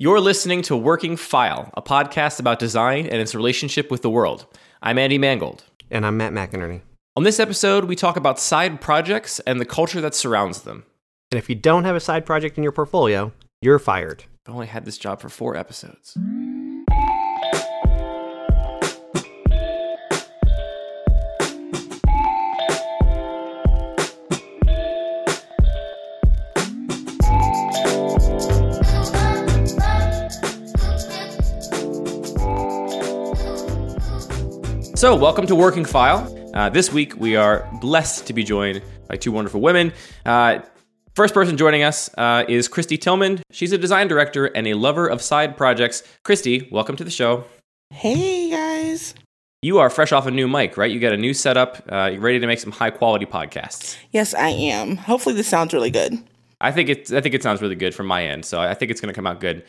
You're listening to Working File, a podcast about design and its relationship with the world. I'm Andy Mangold. And I'm Matt McInerney. On this episode, we talk about side projects and the culture that surrounds them. And if you don't have a side project in your portfolio, you're fired. I've only had this job for four episodes. So, welcome to Working File. Uh, this week, we are blessed to be joined by two wonderful women. Uh, first person joining us uh, is Kristy Tillman. She's a design director and a lover of side projects. Kristy, welcome to the show. Hey, guys. You are fresh off a new mic, right? You got a new setup. Uh, you're ready to make some high quality podcasts. Yes, I am. Hopefully, this sounds really good. I think it. I think it sounds really good from my end. So I think it's going to come out good.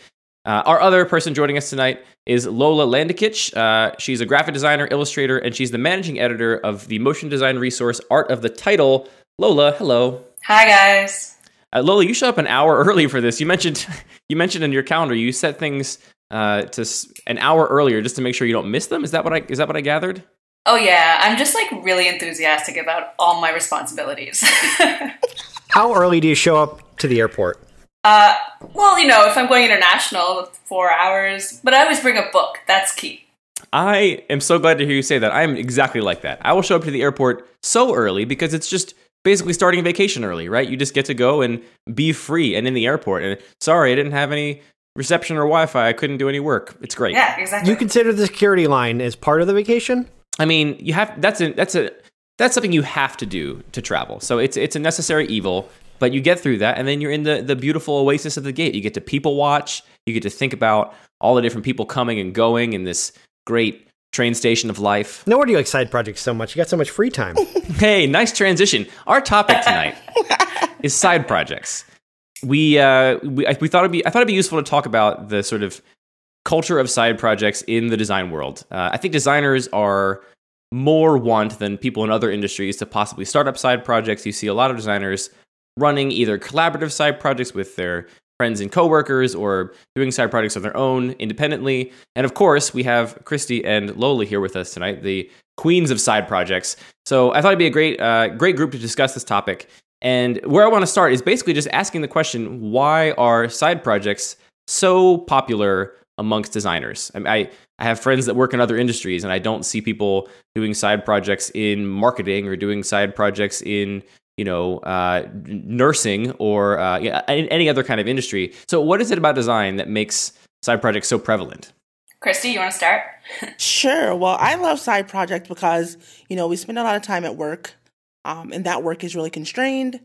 Uh, our other person joining us tonight is Lola Landekic. Uh, she's a graphic designer, illustrator, and she's the managing editor of the motion design resource Art of the Title. Lola, hello. Hi guys. Uh, Lola, you showed up an hour early for this. You mentioned you mentioned in your calendar you set things uh, to s- an hour earlier just to make sure you don't miss them. Is that what I is that what I gathered? Oh yeah, I'm just like really enthusiastic about all my responsibilities. How early do you show up to the airport? Uh, well, you know, if I'm going international, four hours, but I always bring a book. That's key. I am so glad to hear you say that. I am exactly like that. I will show up to the airport so early because it's just basically starting a vacation early, right? You just get to go and be free and in the airport. And sorry, I didn't have any reception or Wi-Fi. I couldn't do any work. It's great. Yeah, exactly. You consider the security line as part of the vacation? I mean, you have that's a that's a that's something you have to do to travel. So it's it's a necessary evil, but you get through that and then you're in the the beautiful oasis of the gate. You get to people watch, you get to think about all the different people coming and going in this great train station of life. No wonder you like side projects so much. You got so much free time. Hey, nice transition. Our topic tonight is side projects. We uh, we, we thought it'd be I thought it'd be useful to talk about the sort of culture of side projects in the design world. Uh, I think designers are more want than people in other industries to possibly start up side projects. You see a lot of designers running either collaborative side projects with their friends and coworkers or doing side projects of their own independently. And of course, we have Kristy and Lola here with us tonight, the queens of side projects. So I thought it'd be a great, uh, great group to discuss this topic. And where I want to start is basically just asking the question: Why are side projects so popular amongst designers? I, mean, I I have friends that work in other industries, and I don't see people doing side projects in marketing or doing side projects in you know uh, nursing or uh, yeah, any other kind of industry. So, what is it about design that makes side projects so prevalent? Kristy, you want to start? Sure. Well, I love side projects because, you know, we spend a lot of time at work, um, and that work is really constrained.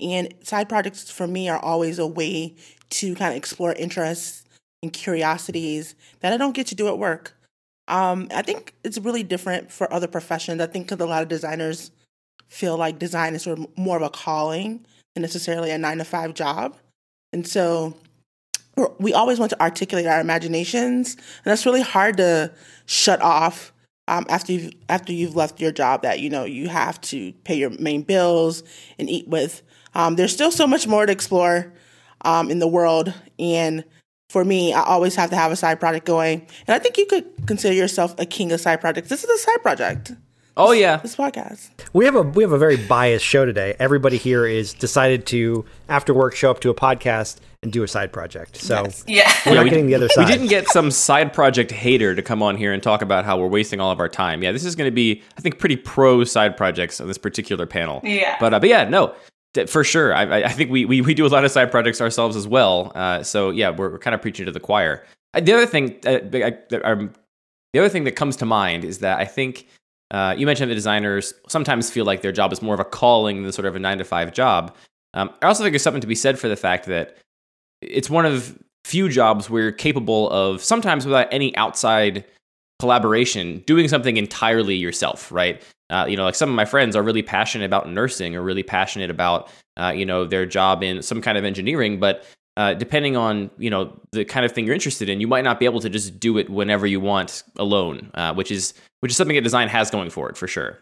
And side projects for me are always a way to kind of explore interests and curiosities that I don't get to do at work. Um, I think it's really different for other professions. I think because a lot of designers feel like design is sort of more of a calling than necessarily a nine to five job. And so we're- always want to articulate our imaginations, and that's really hard to shut off um, after you've after you've left your job. That you know you have to pay your main bills and eat with. Um, there's still so much more to explore um, in the world, and for me, I always have to have a side project going. And I think you could consider yourself a king of side projects. This is a side project. Oh yeah, This podcast. We have a we have a very biased show today. Everybody here is decided to after work show up to a podcast and do a side project. So Yeah. we're not we- getting the other side. We didn't get some side project hater to come on here and talk about how we're wasting all of our time. Yeah, this is going to be, I think, pretty pro side projects on this particular panel. Yeah. But uh, but yeah, no, for sure. I, I- I think we, we we do a lot of side projects ourselves as well. Uh, so yeah, we're, we're kind of preaching to the choir. Uh, the other thing, uh, I, that I'm- the other thing that comes to mind is that I think uh, you mentioned that designers sometimes feel like their job is more of a calling than sort of a nine to five job. Um, I also think there's something to be said for the fact that it's one of few jobs where you're capable of sometimes without any outside collaboration doing something entirely yourself right uh, you know like some of my friends are really passionate about nursing or really passionate about uh, you know their job in some kind of engineering but uh, depending on you know the kind of thing you're interested in you might not be able to just do it whenever you want alone uh, which is which is something that design has going for it for sure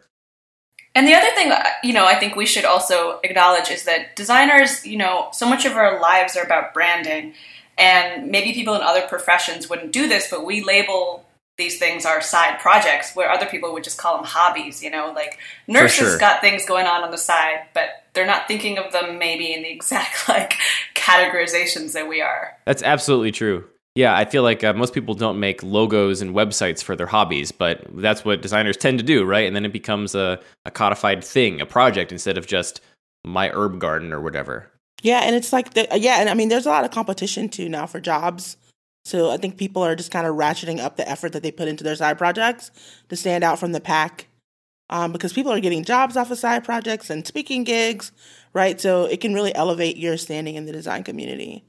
And the other thing, uh, you know, I think we should also acknowledge is that designers, you know, so much of our lives are about branding. And maybe people in other professions wouldn't do this, but we label these things are side projects where other people would just call them hobbies, you know, like nurses sure. got things going on on the side, but they're not thinking of them maybe in the exact like categorizations that we are. That's absolutely true. Yeah, I feel like uh, most people don't make logos and websites for their hobbies, but that's what designers tend to do, right? And then it becomes a, a codified thing, a project, instead of just my herb garden or whatever. Yeah, and it's like the, yeah, and I mean, there's a lot of competition too now for jobs. So I think people are just kind of ratcheting up the effort that they put into their side projects to stand out from the pack. Um, because people are getting jobs off of side projects and speaking gigs, right? So it can really elevate your standing in the design community.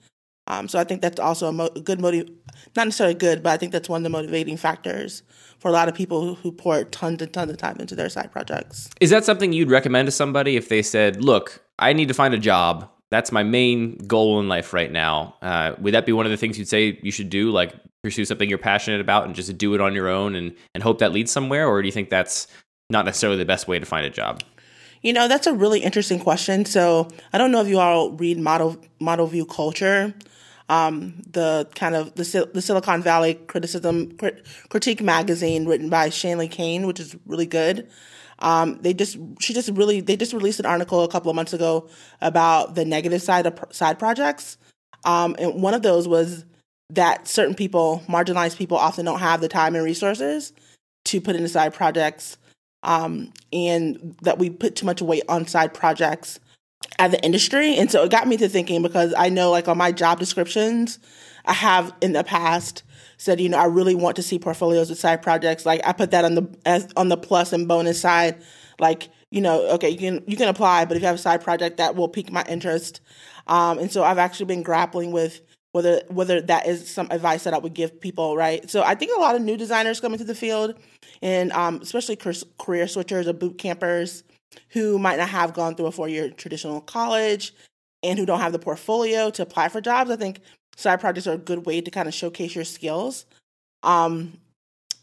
Um, so I think that's also a mo- good motive, not necessarily good, but I think that's one of the motivating factors for a lot of people who, who pour tons and tons of time into their side projects. Is that something you'd recommend to somebody if they said, "Look, I need to find a job. That's my main goal in life right now." Uh, would that be one of the things you'd say you should do, like pursue something you're passionate about and just do it on your own and and hope that leads somewhere, or do you think that's not necessarily the best way to find a job? You know, that's a really interesting question. So I don't know if you all read Model Model View Culture, um, the kind of the, the Silicon Valley criticism crit- critique magazine written by Shanley Kane, which is really good. Um, they just she just really they just released an article a couple of months ago about the negative side of side projects, um, and one of those was that certain people, marginalized people, often don't have the time and resources to put into side projects um, and that we put too much weight on side projects as the industry. And so it got me to thinking because I know, like, on my job descriptions, I have in the past said, you know, I really want to see portfolios with side projects. Like, I put that on the as on the plus and bonus side. Like, you know, okay, you can you can apply, but if you have a side project, that will pique my interest. Um, and so I've actually been grappling with whether whether that is some advice that I would give people, right? So I think a lot of new designers come into the field, and um, especially career switchers or boot campers who might not have gone through a four year traditional college and who don't have the portfolio to apply for jobs. I think side projects are a good way to kind of showcase your skills. Um,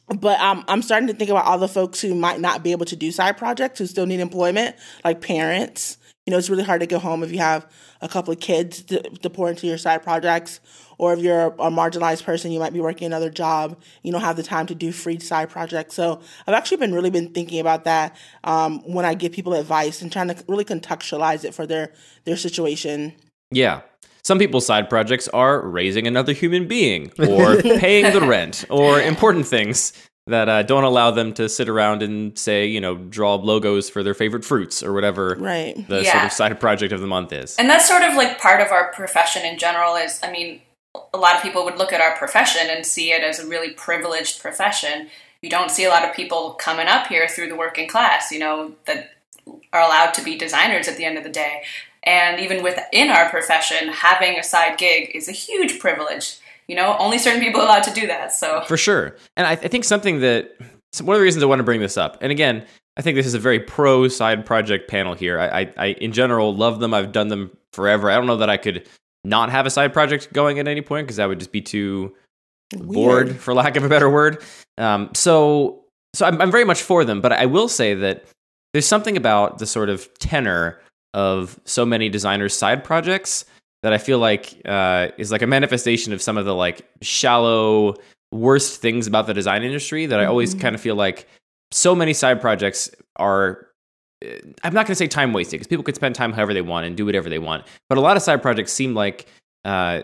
but um, I'm starting to think about all the folks who might not be able to do side projects who still need employment, like parents. You know, it's really hard to go home if you have a couple of kids to, to pour into your side projects, or if you're a, a marginalized person, you might be working another job. You don't have the time to do free side projects. So I've actually been really been thinking about that um, when I give people advice and trying to really contextualize it for their their situation. Yeah. Some people's side projects are raising another human being, or paying the rent, or important things that uh, don't allow them to sit around and say, you know, draw logos for their favorite fruits or whatever Right. the Yeah. sort of side project of the month is. And that's sort of like part of our profession in general is, I mean, a lot of people would look at our profession and see it as a really privileged profession. You don't see a lot of people coming up here through the working class, you know, that are allowed to be designers at the end of the day. And even within our profession, having a side gig is a huge privilege. You know, only certain people are allowed to do that. So For sure. And I, I think something that one of the reasons I want to bring this up, and again, I think this is a very pro side project panel here. I, I, I in general love them. I've done them forever. I don't know that I could not have a side project going at any point because that would just be too bored, for lack of a better word. Um, so, so I'm, I'm very much for them, but I will say that there's something about the sort of tenor of so many designers' side projects that I feel like uh, is like a manifestation of some of the like shallow worst things about the design industry that I always kind of feel like so many side projects are uh, I'm not going to say time wasted because people could spend time however they want and do whatever they want. But a lot of side projects seem like uh,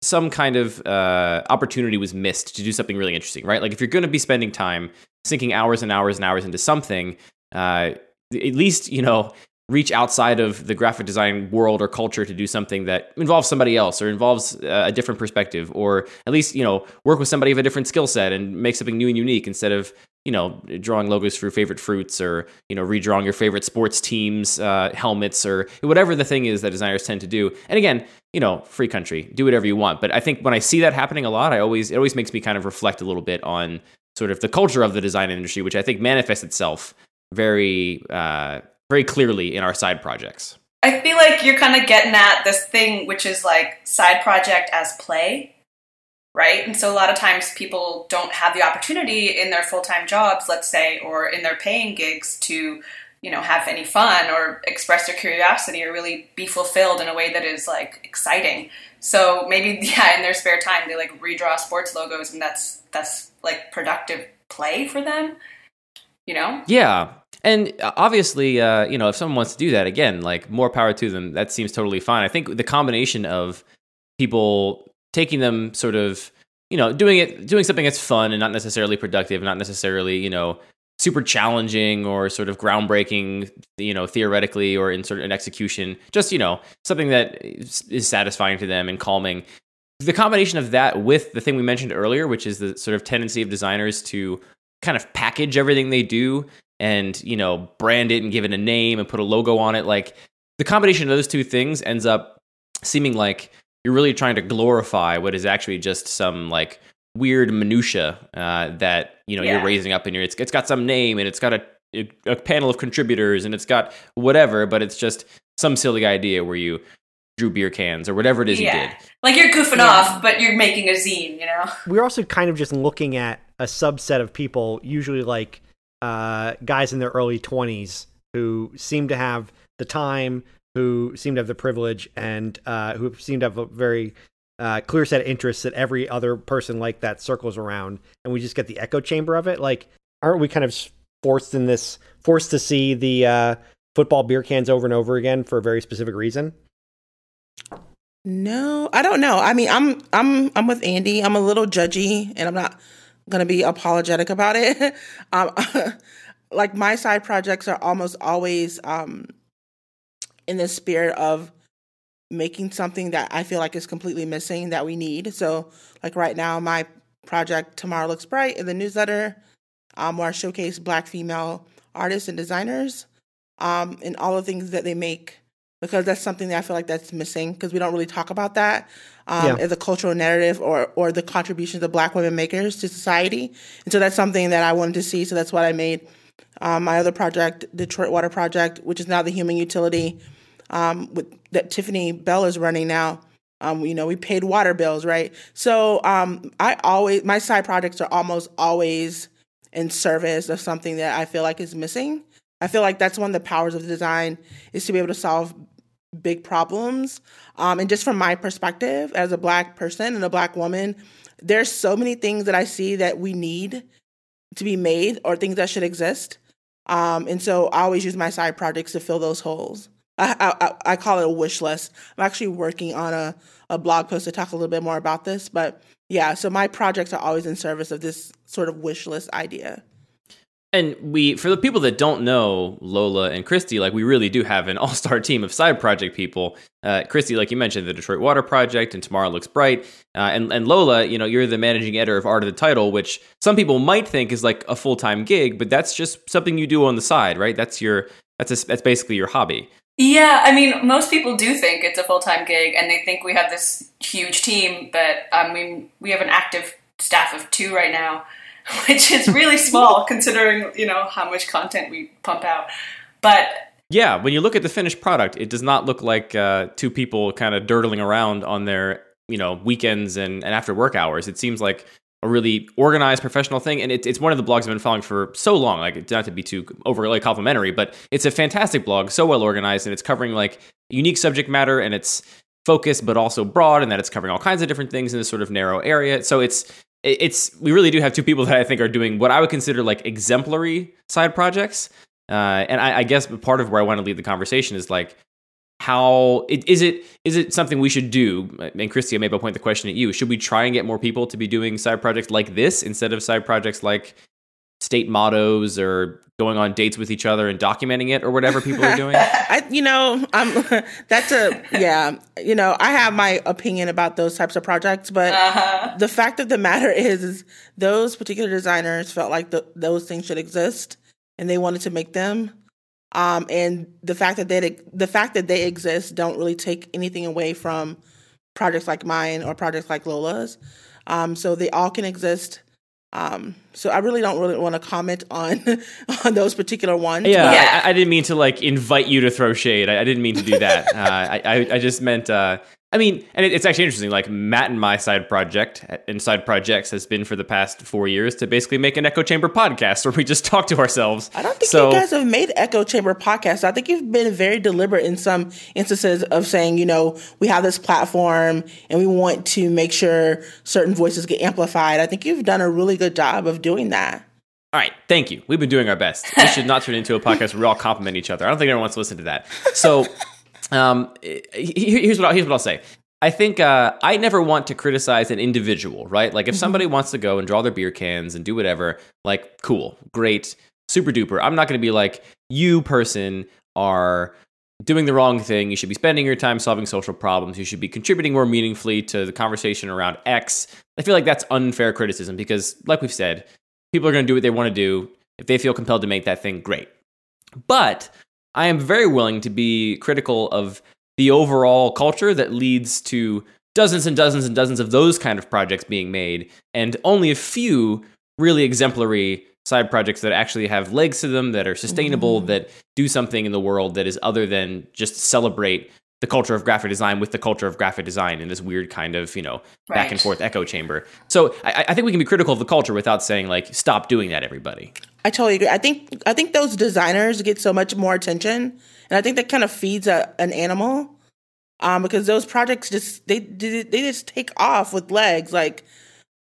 some kind of uh, opportunity was missed to do something really interesting, right? Like if you're going to be spending time sinking hours and hours and hours into something, uh, at least you know reach outside of the graphic design world or culture to do something that involves somebody else or involves uh, a different perspective or at least you know work with somebody of a different skill set and make something new and unique instead of you know drawing logos for your favorite fruits or you know redrawing your favorite sports teams uh, helmets or whatever the thing is that designers tend to do. And again you know free country do whatever you want. But i think when i see that happening a lot i always it always makes me kind of reflect a little bit on sort of the culture of the design industry which i think manifests itself very uh, very clearly in our side projects I feel like you're kind of getting at this thing, which is like side project as play, right? And so a lot of times people don't have the opportunity in their full time jobs, let's say, or in their paying gigs to you know have any fun or express their curiosity or really be fulfilled in a way that is like exciting so maybe yeah in their spare time they like redraw sports logos and that's that's like productive play for them you know Yeah. And uh, obviously, uh, you know, if someone wants to do that, again, like more power to them. That seems totally fine. I think the combination of people taking them sort of, you know, doing it, doing something that's fun and not necessarily productive, not necessarily, you know, super challenging or sort of groundbreaking, you know, theoretically or in sort of an execution, just, you know, something that is, is satisfying to them and calming. The combination of that with the thing we mentioned earlier, which is the sort of tendency of designers to kind of package everything they do and you know brand it and give it a name and put a logo on it like the combination of those two things ends up seeming like you're really trying to glorify what is actually just some like weird minutia uh, that you know Yeah. you're raising up in your it's, it's got some name and it's got a, a panel of contributors and it's got whatever but it's just some silly idea where you drew beer cans or whatever it is you did like you're goofing Yeah. off but you're making a zine you know we're also kind of just looking at a subset of people, usually like uh, guys in their early 20s who seem to have the time, who seem to have the privilege, and uh, who seem to have a very uh, clear set of interests that every other person like that circles around. And we just get the echo chamber of it. Like, aren't we kind of forced in this, forced to see the uh, football beer cans over and over again for a very specific reason? No, I don't know. I mean, I'm I'm I'm with Andy. I'm a little judgy, and I'm not gonna be apologetic about it. um, like my side projects are almost always um, in the spirit of making something that I feel like is completely missing that we need. So, like right now, my project Tomorrow Looks Bright in the newsletter, um, where I showcase Black female artists and designers, um, and all the things that they make because that's something that I feel like that's missing because we don't really talk about that um, Yeah. as a cultural narrative or or the contributions of Black women makers to society. And so that's something that I wanted to see. So that's what I made. Um, my other project, Detroit Water Project, which is now the Human Utility, um, with that Tiffany Bell is running now. Um, you know, we paid water bills, right? So um, I always my side projects are almost always in service of something that I feel like is missing. I feel like that's one of the powers of design is to be able to solve big problems. Um, and just from my perspective as a black person and a black woman, there's so many things that I see that we need to be made or things that should exist. Um, and so I always use my side projects to fill those holes. I, I, I call it a wish list. I'm actually working on a, a blog post to talk a little bit more about this. But yeah, so my projects are always in service of this sort of wish list idea. And we, for the people that don't know Lola and Kristy, like we really do have an all-star team of side project people. Uh, Kristy, like you mentioned, the Detroit Water Project, and Tomorrow Looks Bright, uh, and and Lola, you know, you're the managing editor of Art of the Title, which some people might think is like a full-time gig, but that's just something you do on the side, right? That's your that's a, that's basically your hobby. Yeah, I mean, most people do think it's a full time gig, and they think we have this huge team. But I mean, we have an active staff of two right now, which is really small considering you know how much content we pump out. But Yeah, when you look at the finished product, it does not look like uh, two people kind of dirtling around on their you know weekends and, and after work hours. It seems like a really organized professional thing, and it, it's one of the blogs I've been following for so long. Like not to be too overly complimentary, but it's a fantastic blog, so well organized, and it's covering like unique subject matter, and it's focused but also broad, and that it's covering all kinds of different things in this sort of narrow area. So it's it- it's we really do have two people that I think are doing what I would consider like exemplary side projects. Uh, and I, I guess part of where I want to lead the conversation is like how it, is it is it something we should do? And Kristy, maybe I'll point the question at you. Should we try and get more people to be doing side projects like this instead of side projects like state mottos or going on dates with each other and documenting it or whatever people are doing? I, you know, I'm. That's a yeah. You know, I have my opinion about those types of projects, but uh, the fact of the matter is, is those particular designers felt like the, those things should exist, and they wanted to make them. Um, and the fact that they the fact that they exist don't really take anything away from projects like mine or projects like Lola's. Um, so they all can exist. Um, so I really don't really want to comment on on those particular ones. Yeah, Yeah. I, I didn't mean to like invite you to throw shade. I, I didn't mean to do that. uh, I, I I just meant uh, I mean, and it's actually interesting. Like Matt and my side project and side projects has been for the past four years to basically make an echo chamber podcast where we just talk to ourselves. I don't think so, you guys have made echo chamber podcasts. I think you've been very deliberate in some instances of saying, you know, we have this platform and we want to make sure certain voices get amplified. I think you've done a really good job of doing that. All right, thank you. We've been doing our best. We should not turn into a podcast where we all compliment each other. I don't think anyone wants to listen to that. So um, here's what I'll, here's what I'll say. I think uh, I never want to criticize an individual, right? Like if mm-hmm. somebody wants to go and draw their beer cans and do whatever, like cool, great, super duper. I'm not going to be like you person are doing the wrong thing. You should be spending your time solving social problems. You should be contributing more meaningfully to the conversation around X. I feel like that's unfair criticism because, like we've said, people are going to do what they want to do. If they feel compelled to make that thing, great. But I am very willing to be critical of the overall culture that leads to dozens and dozens and dozens of those kind of projects being made, and only a few really exemplary side projects that actually have legs to them, that are sustainable, mm-hmm. that do something in the world that is other than just celebrate the culture of graphic design with the culture of graphic design in this weird kind of you know right. back and forth echo chamber. So I, I, think we can be critical of the culture without saying like stop doing that everybody. I totally agree. I think i think those designers get so much more attention and i think that kind of feeds a, an animal um, because those projects just they they just take off with legs like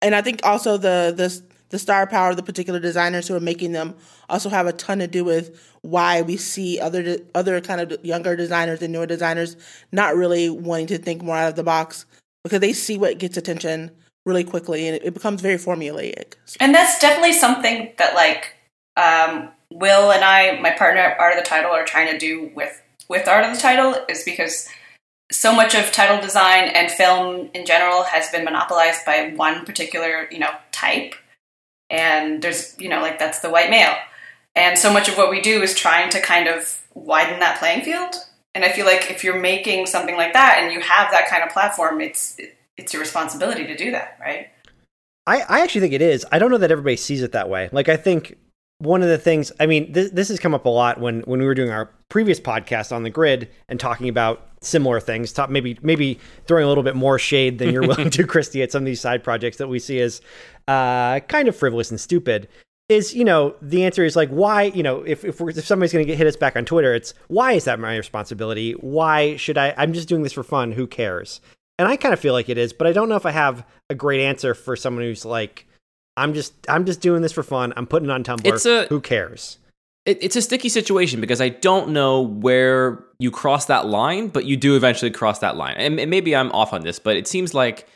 and i think also the the the star power of the particular designers who are making them also have a ton to do with why we see other other kind of younger designers and newer designers not really wanting to think more out of the box because they see what gets attention really quickly and it, becomes very formulaic. And that's definitely something that like um, Will and I, my partner Art of the Title, are trying to do with with Art of the Title is because so much of title design and film in general has been monopolized by one particular you know type and there's you know like that's the white male and so much of what we do is trying to kind of widen that playing field and i feel like if you're making something like that and you have that kind of platform it's it's your responsibility to do that right I, I actually think it is. I don't know that everybody sees it that way. Like, I think one of the things, I mean, this, this has come up a lot when, when we were doing our previous podcast on the grid and talking about similar things. Top, maybe maybe throwing a little bit more shade than you're willing to, Kristy, at some of these side projects that we see as uh, kind of frivolous and stupid. Is you know the answer is like why you know if if, if somebody's going to hit us back on Twitter, it's why is that my responsibility? Why should I? I'm just doing this for fun. Who cares? And I kind of feel like it is, but I don't know if I have a great answer for someone who's like, I'm just I'm just doing this for fun. I'm putting it on Tumblr. It's a, who cares? It, it's a sticky situation because I don't know where you cross that line, but you do eventually cross that line. And, and maybe I'm off on this, but it seems like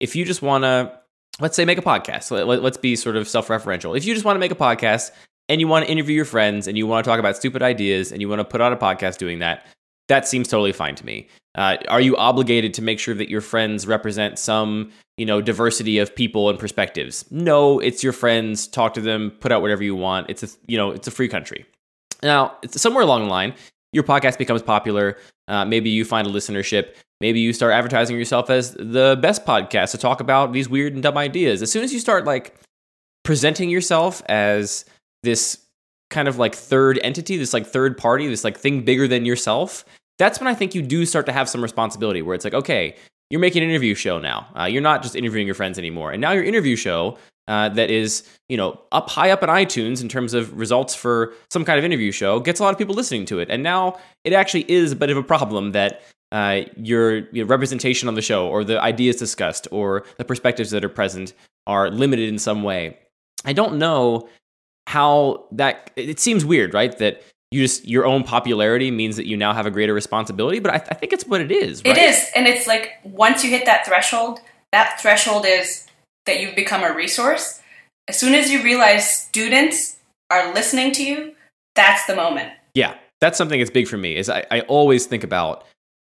if you just want to, let's say, make a podcast, let, let's be sort of self referential. If you just want to make a podcast and you want to interview your friends and you want to talk about stupid ideas and you want to put out a podcast doing that, that seems totally fine to me. Uh, are you obligated to make sure that your friends represent some, you know, diversity of people and perspectives? No, it's your friends. Talk to them. Put out whatever you want. It's a, you know, it's a free country. Now, somewhere along the line, your podcast becomes popular. Uh, maybe you find a listenership. Maybe you start advertising yourself as the best podcast to talk about these weird and dumb ideas. As soon as you start like presenting yourself as this kind of like third entity, this like third party, this like thing bigger than yourself, that's when I think you do start to have some responsibility where it's like, okay, you're making an interview show now. Uh, you're not just interviewing your friends anymore. And now your interview show uh, that is, you know, up high up on iTunes in terms of results for some kind of interview show gets a lot of people listening to it. And now it actually is a bit of a problem that uh, your, your representation on the show or the ideas discussed or the perspectives that are present are limited in some way. I don't know how that it seems weird, right? That you just your own popularity means that you now have a greater responsibility but i, I think it's what it is right? it is and it's like once you hit that threshold that threshold is that you've become a resource as soon as you realize students are listening to you that's the moment yeah that's something that's big for me is i, I always think about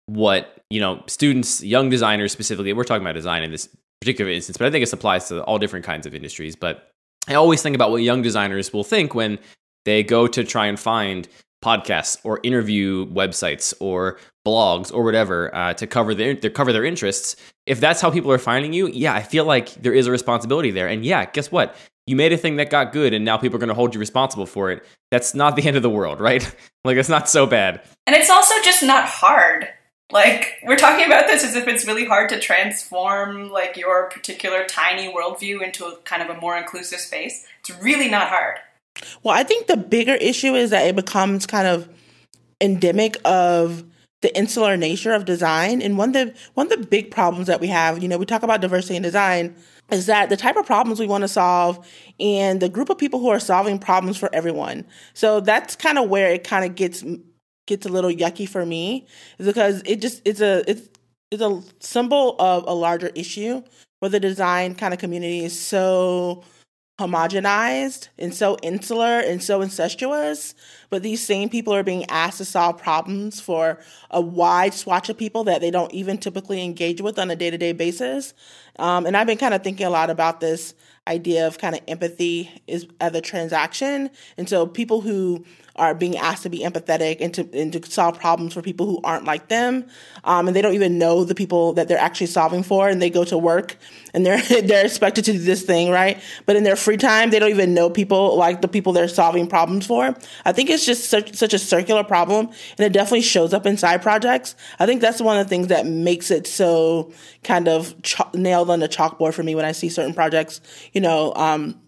what you know students young designers specifically we're talking about design in this particular instance but i think it applies to all different kinds of industries but i always think about what young designers will think when they go to try and find podcasts or interview websites or blogs or whatever uh, to cover their to cover their interests. If that's how people are finding you, yeah, I feel like there is a responsibility there. And yeah, guess what? You made a thing that got good, and now people are going to hold you responsible for it. That's not the end of the world, right? like it's not so bad. And it's also just not hard. Like we're talking about this as if it's really hard to transform like your particular tiny worldview into a kind of a more inclusive space. It's really not hard. Well, I think the bigger issue is that it becomes kind of endemic of the insular nature of design. And one of the one of the big problems that we have, you know, we talk about diversity in design, is that the type of problems we want to solve and the group of people who are solving problems for everyone. So that's kind of where it kind of gets gets a little yucky for me, is because it just it's a it's it's a symbol of a larger issue where the design kind of community is so homogenized and so insular and so incestuous, but these same people are being asked to solve problems for a wide swatch of people that they don't even typically engage with on a day to day basis. Um, and I've been kind of thinking a lot about this idea of kind of empathy is as a transaction. And so people who are being asked to be empathetic and to, and to solve problems for people who aren't like them. Um, and they don't even know the people that they're actually solving for. And they go to work and they're, they're expected to do this thing, right? But in their free time, they don't even know people like the people they're solving problems for. I think it's just such, such a circular problem. And it definitely shows up in side projects. I think that's one of the things that makes it so kind of nailed on the chalkboard for me when I see certain projects, you know, um,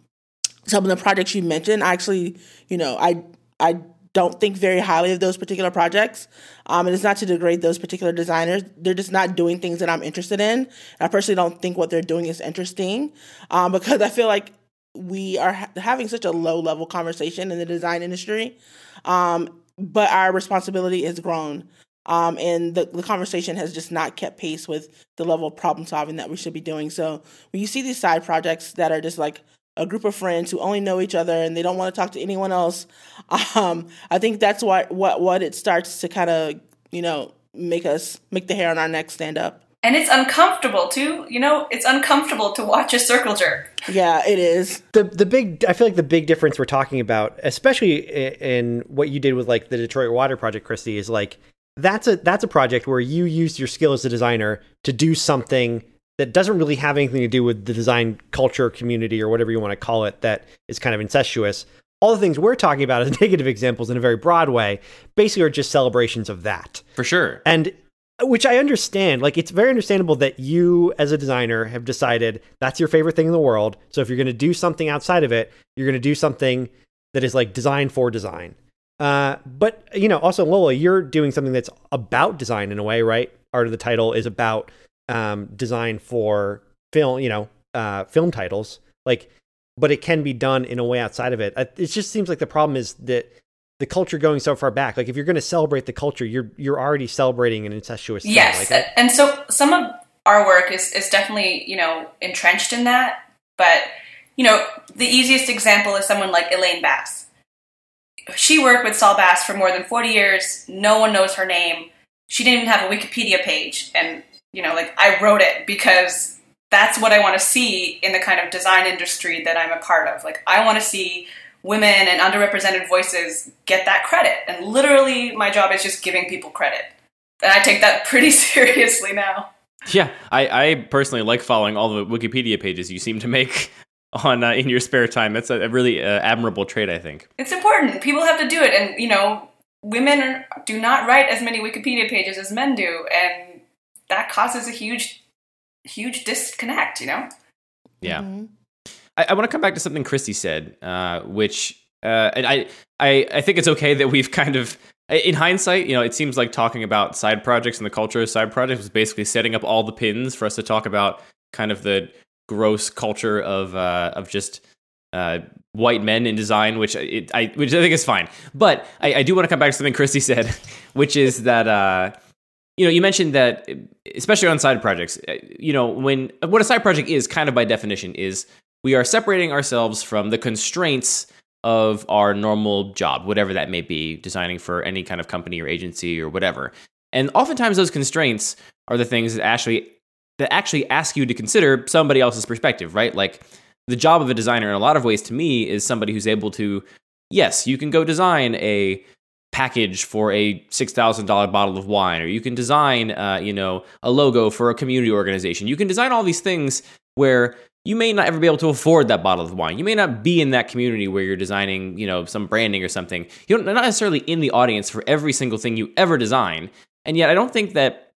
some of the projects you mentioned, I actually, you know, I I don't think very highly of those particular projects. Um, and it's not to degrade those particular designers. They're just not doing things that I'm interested in. And I personally don't think what they're doing is interesting um, because I feel like we are ha- having such a low level conversation in the design industry. Um, but our responsibility has grown. Um, and the, the conversation has just not kept pace with the level of problem solving that we should be doing. So when you see these side projects that are just like a group of friends who only know each other and they don't want to talk to anyone else. Um, I think that's what what what it starts to kind of you know make us make the hair on our neck stand up. And it's uncomfortable too. You know, it's uncomfortable to watch a circle jerk. Yeah, it is. The the big I feel like the big difference we're talking about, especially in what you did with like the Detroit Water Project, Kristy, is like that's a that's a project where you used your skill as a designer to do something that doesn't really have anything to do with the design culture community or whatever you want to call it that is kind of incestuous. All the things we're talking about as negative examples in a very broad way basically are just celebrations of that. For sure. And which i understand like it's very understandable that you as a designer have decided that's your favorite thing in the world. So if you're going to do something outside of it you're going to do something that is like design for design. Uh, but you know also lola you're doing something that's about design in a way right? Art of the title is about um, design for film, you know, uh, film titles. Like, but it can be done in a way outside of it. It just seems like the problem is that the culture going so far back. Like, if you're going to celebrate the culture, you're you're already celebrating an incestuous. Yes, like, and so some of our work is is definitely you know entrenched in that. But you know, the easiest example is someone like Elaine Bass. She worked with Saul Bass for more than 40 years. No one knows her name. She didn't even have a Wikipedia page, and you know, like I wrote it because that's what I want to see in the kind of design industry that I'm a part of. Like I want to see women and underrepresented voices get that credit. And literally my job is just giving people credit. And I take that pretty seriously now. Yeah, I, I personally like following all the Wikipedia pages you seem to make on uh, in your spare time. That's a, really uh, admirable trait, I think. It's important. People have to do it, and you know, women do not write as many Wikipedia pages as men do, and that causes a huge, huge disconnect, you know? Yeah. Mm-hmm. I, I want to come back to something Kristy said, uh, which, uh, and I, I, I think it's okay that we've kind of, in hindsight, you know, it seems like talking about side projects and the culture of side projects was basically setting up all the pins for us to talk about kind of the gross culture of, uh, of just, uh, white men in design, which it, I which I think is fine. But I, I do want to come back to something Kristy said, which is that uh, you know, you mentioned that, especially on side projects, uh, you know, when what a side project is, kind of by definition, is we are separating ourselves from the constraints of our normal job, whatever that may be, designing for any kind of company or agency or whatever. And oftentimes, those constraints are the things that actually that actually ask you to consider somebody else's perspective, right? Like the job of a designer, in a lot of ways, to me, is somebody who's able to, yes, you can go design a package for a $6,000 bottle of wine, or you can design, uh, you know, a logo for a community organization. You can design all these things where you may not ever be able to afford that bottle of wine. You may not be in that community where you're designing, you know, some branding or something. You're not necessarily in the audience for every single thing you ever design. And yet, I don't think that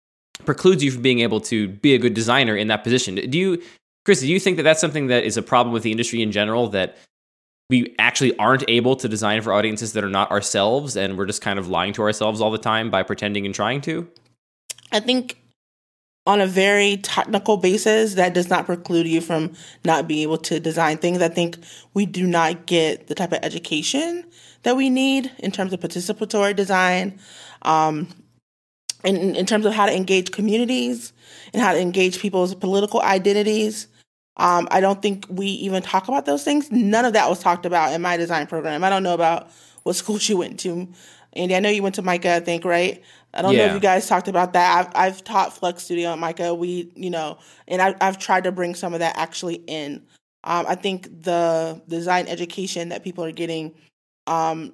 precludes you from being able to be a good designer in that position. Do you, Chris? Do you think that that's something that is a problem with the industry in general that we actually aren't able to design for audiences that are not ourselves, and we're just kind of lying to ourselves all the time by pretending and trying to? I think on a very technical basis, that does not preclude you from not being able to design things. I think we do not get the type of education that we need in terms of participatory design, um, in, in terms of how to engage communities and how to engage people's political identities. Um, I don't think we even talk about those things. None of that was talked about in my design program. I don't know about what school she went to. Andy, I know you went to MICA, I think, right? I don't know if you guys talked about that. I've, I've taught Flex Studio at MICA. We, you know, and I, I've tried to bring some of that actually in. Um, I think the design education that people are getting um,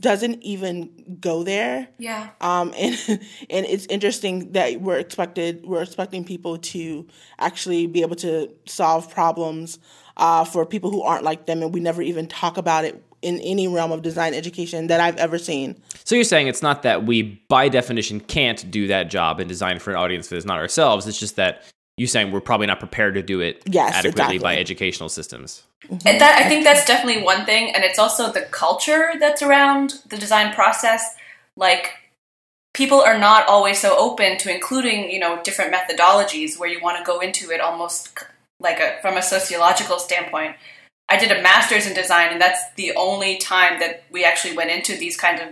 doesn't even go there. Yeah. Um, and and it's interesting that we're expected we're expecting people to actually be able to solve problems uh, for people who aren't like them, and we never even talk about it in any realm of design education that I've ever seen. So you're saying it's not that we, by definition, can't do that job and design for an audience that is not ourselves. It's just that you saying we're probably not prepared to do it Yes, adequately exactly. by educational systems. Mm-hmm. And that I think that's definitely one thing, and it's also the culture that's around the design process. Like people are not always so open to including, you know, different methodologies where you want to go into it almost like a from a sociological standpoint. I did a master's in design, and that's the only time that we actually went into these kinds of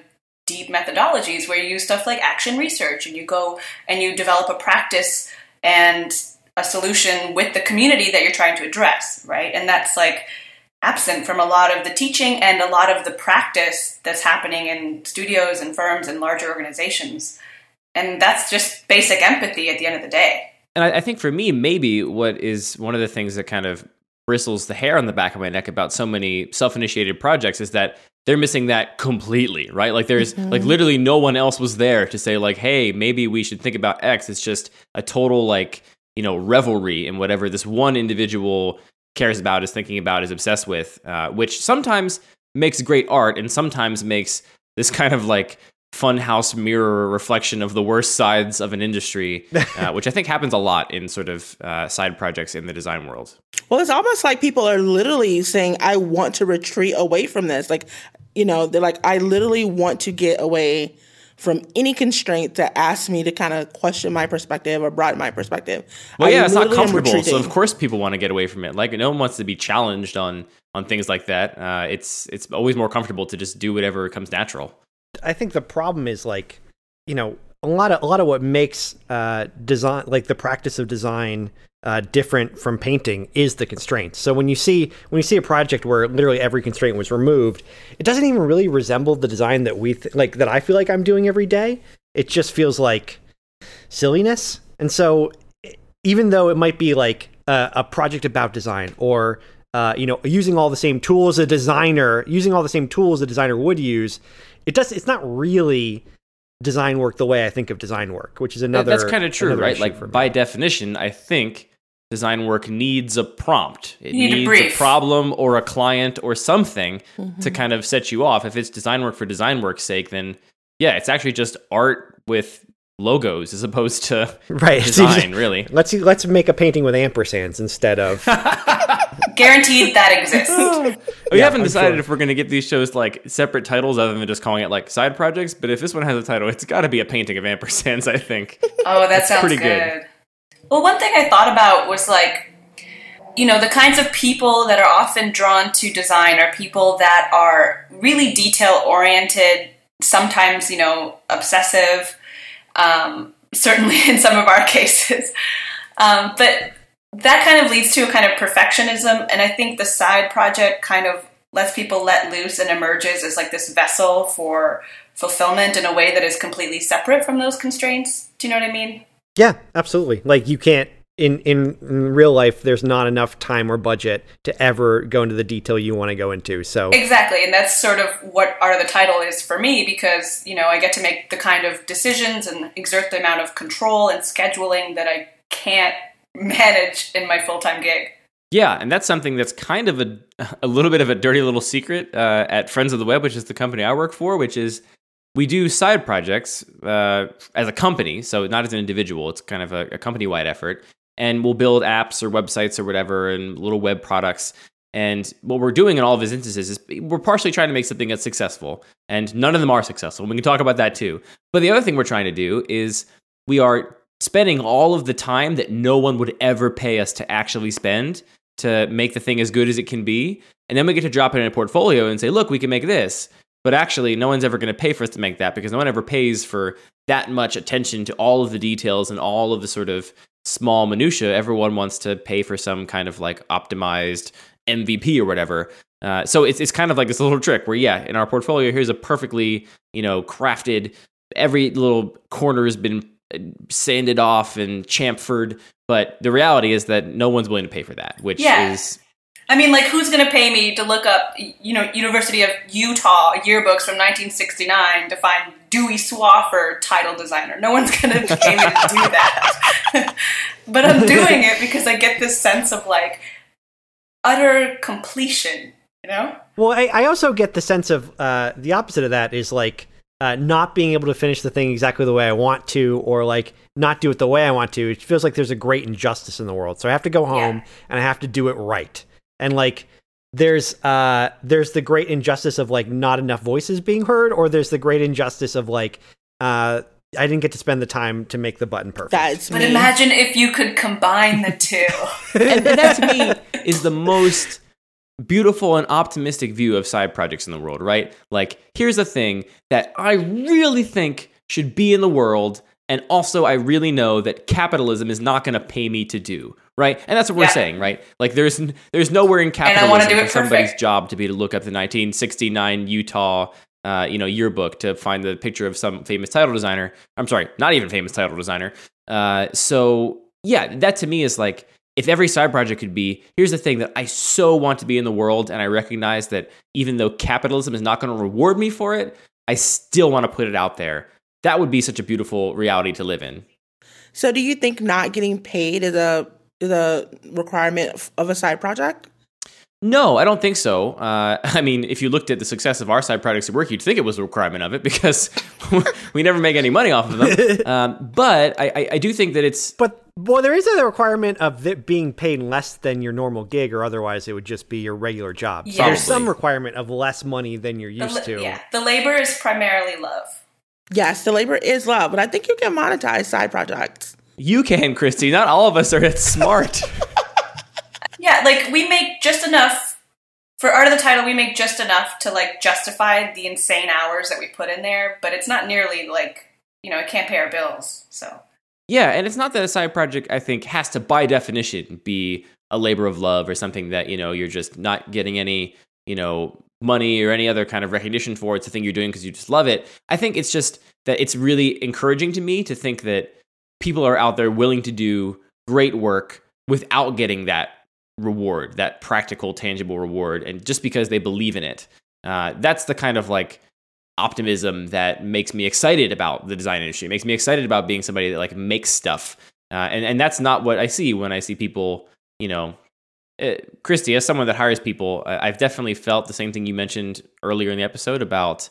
deep methodologies where you use stuff like action research and you go and you develop a practice and a solution with the community that you're trying to address, right? And that's like absent from a lot of the teaching and a lot of the practice that's happening in studios and firms and larger organizations. And that's just basic empathy at the end of the day. And I, I think for me, maybe what is one of the things that kind of bristles the hair on the back of my neck about so many self-initiated projects is that they're missing that completely, right? Like there's mm-hmm. like literally no one else was there to say like, hey, maybe we should think about X. It's just a total like you know revelry in whatever this one individual cares about, is thinking about, is obsessed with, uh, which sometimes makes great art and sometimes makes this kind of like funhouse mirror reflection of the worst sides of an industry, uh, which I think happens a lot in sort of uh, side projects in the design world. Well, it's almost like people are literally saying, I want to retreat away from this. Like, you know, they're like, I literally want to get away from any constraint that asks me to kind of question my perspective or broaden my perspective. Well, I yeah, it's not comfortable, so of course people want to get away from it. Like no one wants to be challenged on on things like that. Uh, it's it's always more comfortable to just do whatever comes natural. I think the problem is like, you know, a lot of a lot of what makes uh, design, like the practice of design, uh, different from painting is the constraints. So when you see when you see a project where literally every constraint was removed, it doesn't even really resemble the design that we th- like that I feel like I'm doing every day. It just feels like silliness. And so even though it might be like a, a project about design or uh, you know using all the same tools a designer using all the same tools a designer would use it does it's not really design work the way i think of design work which is another That's kind of true, right? Like by definition, I think design work needs a prompt. It need needs a brief. problem or a client or something to Mm-hmm. kind of set you off. If it's design work for design work's sake, then yeah, it's actually just art with logos as opposed to right design, really. let's let's make a painting with ampersands instead of Guaranteed that exists. We Yeah, haven't decided sure. if we're going to get these shows like separate titles other than just calling it like side projects. But if this one has a title, it's got to be a painting of ampersands, I think. Oh, that sounds pretty good. good. Well, one thing I thought about was like, you know, the kinds of people that are often drawn to design are people that are really detail oriented, sometimes, you know, obsessive, um, certainly in some of our cases. Um, but that kind of leads to a kind of perfectionism. And I think the side project kind of lets people let loose and emerges as like this vessel for fulfillment in a way that is completely separate from those constraints. Do you know what I mean? Yeah absolutely like you can't in, in in real life there's not enough time or budget to ever go into the detail you want to go into so Exactly, and that's sort of what Art of the Title is for me because, you know, I get to make the kind of decisions and exert the amount of control and scheduling that I can't manage in my full time gig. Yeah, and that's something that's kind of a a little bit of a dirty little secret uh, at Friends of the Web, which is the company I work for, which is we do side projects uh, as a company, so not as an individual. It's kind of a, a company wide effort, and we'll build apps or websites or whatever and little web products. And what we're doing in all of these instances is we're partially trying to make something that's successful, and none of them are successful. We can talk about that too. But the other thing we're trying to do is we are spending all of the time that no one would ever pay us to actually spend to make the thing as good as it can be. And then we get to drop it in a portfolio and say, look, we can make this. But actually, no one's ever going to pay for us to make that because no one ever pays for that much attention to all of the details and all of the sort of small minutia. Everyone wants to pay for some kind of like optimized MVP or whatever. Uh, so it's it's kind of like this little trick where yeah, in our portfolio, here's a perfectly you know crafted. Every little corner has been uh, sanded off and chamfered, but the reality is that no one's willing to pay for that, which Yeah. is I mean, like, who's going to pay me to look up, you know, University of Utah yearbooks from 1969 to find Dewey Swaffer title designer? No one's going to pay me to do that. but I'm doing it because I get this sense of like utter completion, you know? Well, I, I also get the sense of uh, the opposite of that is like uh, not being able to finish the thing exactly the way I want to, or like not do it the way I want to. It feels like there's a great injustice in the world. So I have to go home Yeah. and I have to do it right. And like there's uh there's the great injustice of like not enough voices being heard, or there's the great injustice of like uh I didn't get to spend the time to make the button perfect. That's But me. imagine if you could combine the two. and, and that to me is the most beautiful and optimistic view of side projects in the world, right? Like, here's a thing that I really think should be in the world, and also I really know that capitalism is not going to pay me to do, right? And that's what we're saying, right? Like, there's there's nowhere in capitalism for somebody's job to be to look up the 1969 Utah. Uh, you know, yearbook to find the picture of some famous title designer. I'm sorry, not even famous title designer. Uh, so yeah, that to me is like if every side project could be here's the thing that I so want to be in the world, and I recognize that even though capitalism is not going to reward me for it, I still want to put it out there. That would be such a beautiful reality to live in. So, do you think not getting paid is a is a requirement of- of a side project? No, I don't think so. Uh, I mean, if you looked at the success of our side projects at work, you'd think it was a requirement of it because we never make any money off of them. Um, but I, I, I do think that it's But well, there is a requirement of it being paid less than your normal gig, or otherwise it would just be your regular job. So there's some requirement of less money than you're used la- to. Yeah, the labor is primarily love. Yes, the labor is love, but I think you can monetize side projects. you can, Kristy. Not all of us are that smart. Yeah, like we make just enough for art of the title. We make just enough to like justify the insane hours that we put in there, but it's not nearly like you know it can't pay our bills. So Yeah, and it's not that a side project I think has to by definition be a labor of love or something that, you know, you're just not getting any, you know, money or any other kind of recognition for. It's a thing you're doing because you just love it. I think it's just that it's really encouraging to me to think that people are out there willing to do great work without getting that reward, that practical, tangible reward, and just because they believe in it. Uh, that's the kind of like optimism that makes me excited about the design industry. It makes me excited about being somebody that like makes stuff. Uh, and and that's not what I see when I see people, you know, uh, Kristy, as someone that hires people, I've definitely felt the same thing you mentioned earlier in the episode about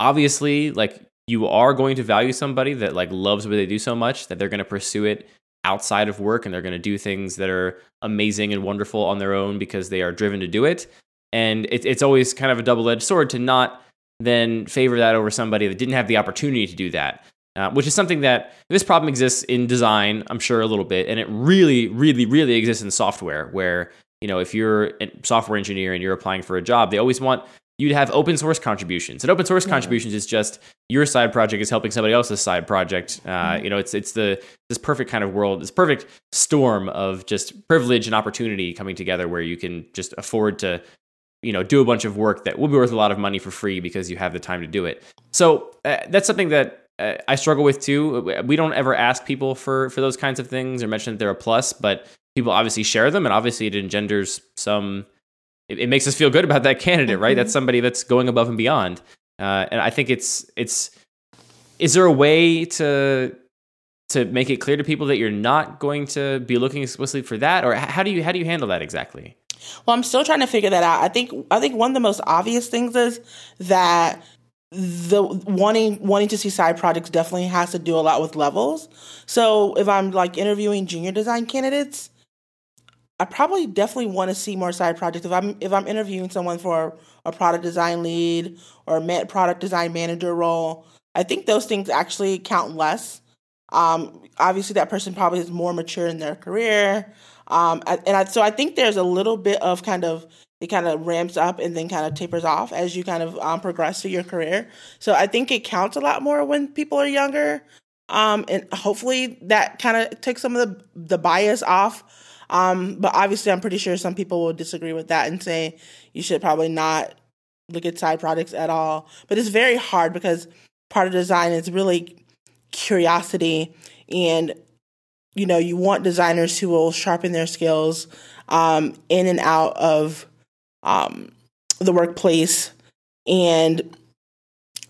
obviously like you are going to value somebody that like loves what they do so much that they're going to pursue it outside of work and they're going to do things that are amazing and wonderful on their own because they are driven to do it. And it, it's always kind of a double edged sword to not then favor that over somebody that didn't have the opportunity to do that. Uh, which is something that this problem exists in design, I'm sure a little bit, and it really, really, really exists in software. Where you know, if you're a software engineer and you're applying for a job, they always want you to have open source contributions. And open source contributions is just your side project is helping somebody else's side project. Uh, You know, it's it's the this perfect kind of world, this perfect storm of just privilege and opportunity coming together, where you can just afford to you know do a bunch of work that will be worth a lot of money for free because you have the time to do it so uh, that's something that i struggle with too. We don't ever ask people for for those kinds of things or mention that they're a plus but people obviously share them and obviously it engenders some it, it makes us feel good about that candidate right? That's somebody that's going above and beyond. Uh, and i think it's it's is there a way to to make it clear to people that you're not going to be looking explicitly for that? Or how do you how do you handle that exactly? Well, I'm still trying to figure that out. I think I think one of the most obvious things is that the wanting wanting to see side projects definitely has to do a lot with levels. So if I'm like interviewing junior design candidates, I probably definitely want to see more side projects. If I'm if I'm interviewing someone for a product design lead or a product design manager role, I think those things actually count less. Um, obviously, that person probably is more mature in their career, um, and I, so I think there's a little bit of kind of it kind of ramps up and then kind of tapers off as you kind of um, progress through your career. So I think it counts a lot more when people are younger, um, and hopefully that kind of takes some of the the bias off. Um, but obviously, I'm pretty sure some people will disagree with that and say you should probably not look at side products at all. But it's very hard because part of design is really curiosity and you know you want designers who will sharpen their skills um, in and out of um, the workplace. And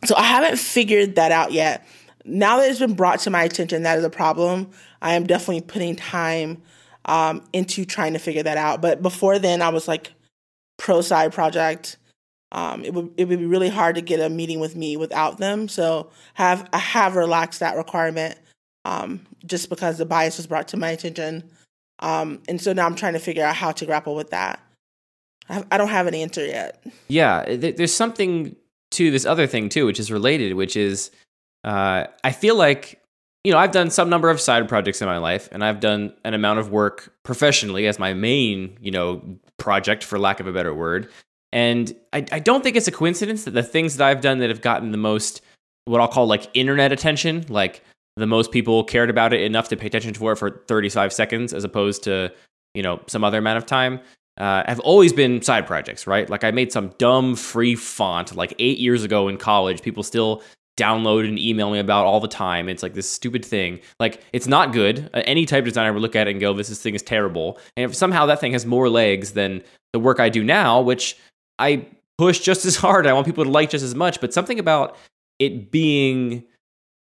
so i haven't figured that out yet. Now that it's been brought to my attention that is a problem. I am definitely putting time um, into trying to figure that out. But before then i was like pro side project. Um, it would it would be really hard to get a meeting with me without them. So have I have relaxed that requirement um, just because the bias was brought to my attention, um, and so now I'm trying to figure out how to grapple with that. I, don't have an answer yet. Yeah, there's something to this other thing too, which is related, which is uh, I feel like you know I've done some number of side projects in my life, and I've done an amount of work professionally as my main you know project, for lack of a better word. And I, I don't think it's a coincidence that the things that I've done that have gotten the most, what I'll call like internet attention, like the most people cared about it enough to pay attention to it for 35 seconds as opposed to, you know, some other amount of time, uh, have always been side projects, right? Like I made some dumb free font like eight years ago in college. People still download and email me about all the time. It's like this stupid thing. Like it's not good. Uh, any type designer would look at it and go, "This, thing is terrible." And if somehow that thing has more legs than the work I do now, which I push just as hard. I want people to like just as much, but something about it being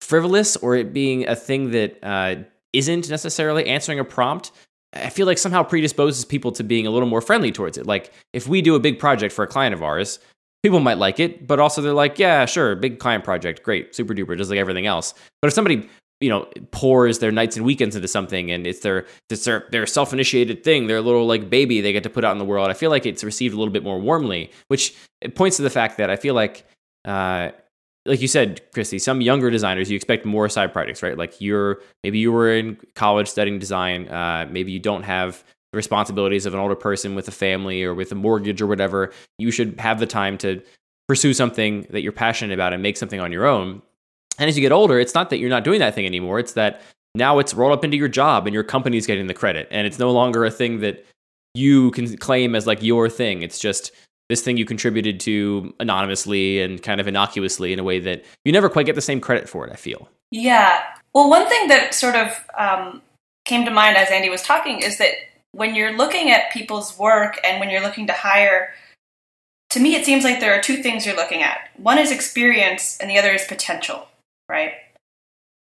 frivolous or it being a thing that uh, not necessarily answering a prompt, I feel like somehow predisposes people to being a little more friendly towards it. Like if we do a big project for a client of ours, people might like it, but also they're like, yeah, sure, big client project, great, super duper, just like everything else. But if somebody you know pours their nights and weekends into something and it's their it's their, their self-initiated thing their little like baby they get to put out in the world i feel like it's received a little bit more warmly which it points to the fact that i feel like uh, like you said kristy some younger designers you expect more side projects right like you're maybe you were in college studying design uh, maybe you don't have the responsibilities of an older person with a family or with a mortgage or whatever you should have the time to pursue something that you're passionate about and make something on your own and as you get older, it's not that you're not doing that thing anymore. It's that now it's rolled up into your job and your company's getting the credit. And it's no longer a thing that you can claim as like your thing. It's just this thing you contributed to anonymously and kind of innocuously in a way that you never quite get the same credit for it, I feel. Yeah. Well, one thing that sort of um, came to mind as Andy was talking is that when you're looking at people's work and when you're looking to hire, to me, it seems like there are two things you're looking at. One is experience, and the other is potential right?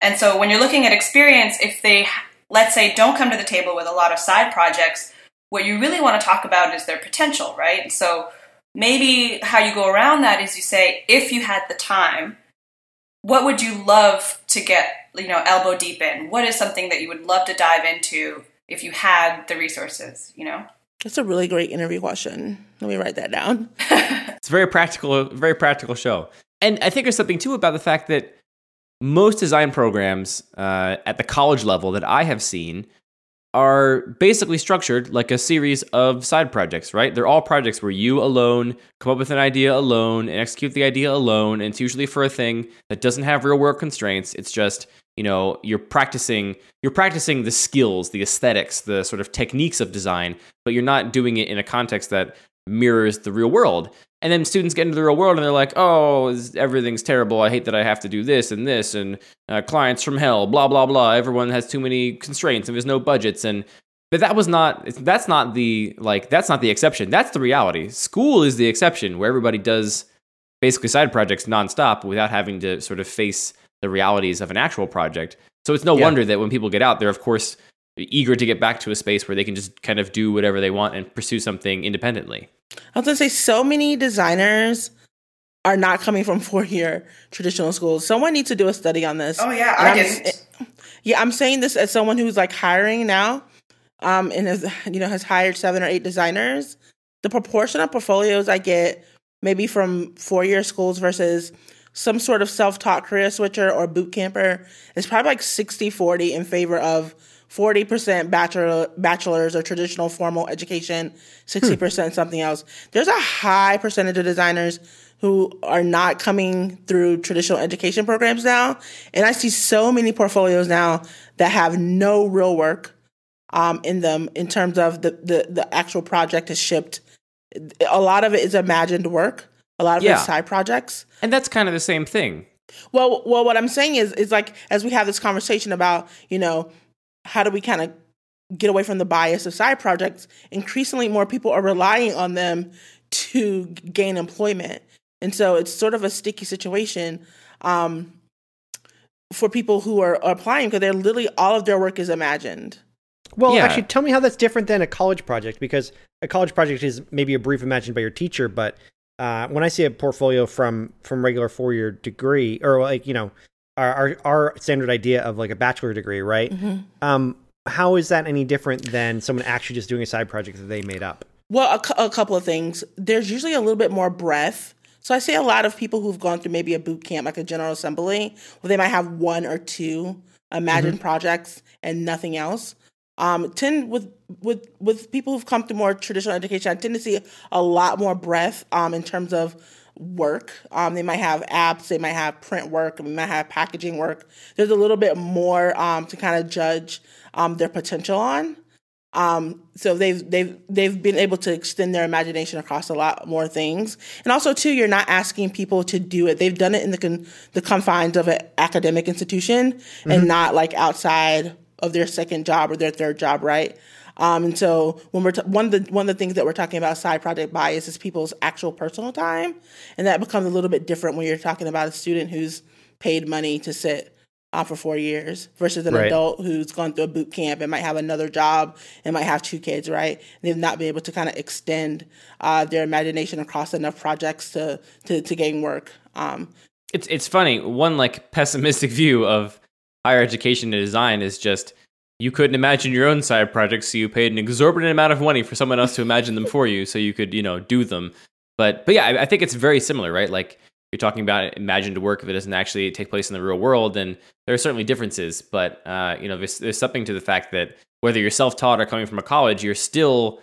And so when you're looking at experience, if they, let's say, don't come to the table with a lot of side projects, what you really want to talk about is their potential, right? So maybe how you go around that is you say, if you had the time, what would you love to get, you know, elbow deep in? What is something that you would love to dive into if you had the resources, you know? That's a really great interview question. Let me write that down. it's a very practical, very practical show. And I think there's something too about the fact that most design programs uh, at the college level that I have seen are basically structured like a series of side projects, right? They're all projects where you alone come up with an idea alone and execute the idea alone. And it's usually for a thing that doesn't have real world constraints. It's just, you know, you're practicing you're practicing the skills, the aesthetics, the sort of techniques of design, but you're not doing it in a context that mirrors the real world. And then students get into the real world and they're like, oh, everything's terrible. I hate that I have to do this and this, and uh, clients from hell, blah, blah, blah. Everyone has too many constraints and there's no budgets. And but that was not that's not the like that's not the exception that's the reality school is the exception where everybody does basically side projects nonstop without having to sort of face the realities of an actual project so it's no yeah. wonder that when people get out they're of course eager to get back to a space where they can just kind of do whatever they want and pursue something independently I was gonna say so many designers are not coming from four year traditional schools. Someone needs to do a study on this. Oh yeah, And I I'm- didn't. Yeah, I'm saying this as someone who's like hiring now, um, and has you know has hired seven or eight designers. The proportion of portfolios I get, maybe from four year schools versus some sort of self taught career switcher or boot camper, is probably like 60-40 in favor of forty percent bachelor bachelors or traditional formal education, sixty percent something else. There's a high percentage of designers who are not coming through traditional education programs now. And I see so many portfolios now that have no real work um, in them in terms of the, the, the actual project is shipped. A lot of it is imagined work. A lot of it Yeah. is side projects. And that's kind of the same thing. Well, well, what I'm saying is, is like as we have this conversation about, you know, how do we kind of get away from the bias of side projects? Increasingly, more people are relying on them to gain employment, and so it's sort of a sticky situation um, for people who are, are applying because they're literally all of their work is imagined. Well, Yeah. actually, tell me how that's different than a college project because a college project is maybe a brief imagined by your teacher, but uh, when I see a portfolio from from regular four year degree or like you know our, our our standard idea of like a bachelor degree, right? Um, how is that any different than someone actually just doing a side project that they made up? Well, a, cou- a couple of things. There's usually a little bit more breadth. So I see a lot of people who've gone through maybe a boot camp, like a general assembly, where they might have one or two imagined projects and nothing else. Um, tend with with with people who've come through more traditional education, I tend to see a lot more breadth um, in terms of work. Um, they might have apps, they might have print work, they might have packaging work. There's a little bit more um, to kind of judge um, their potential on. Um, so they've they've they've been able to extend their imagination across a lot more things, and also too, you're not asking people to do it. They've done it in the con- the confines of an academic institution, and not like outside of their second job or their third job, right? Um, and so when we're t- one of the one of the things that we're talking about side project bias is people's actual personal time, and that becomes a little bit different when you're talking about a student who's paid money to sit uh, for four years versus an Right. adult who's gone through a boot camp and might have another job and might have two kids, right? And They've not been able to kind of extend uh, their imagination across enough projects to to, to gain work. Um, It's it's funny. One like pessimistic view of higher education and design is just you couldn't imagine your own side projects, so you paid an exorbitant amount of money for someone else to imagine them for you, so you could you know do them. But but yeah, I, I think it's very similar, right? Like you're talking about imagined work if it doesn't actually take place in the real world, and there are certainly differences. But uh, you know, there's, there's something to the fact that whether you're self-taught or coming from a college, you're still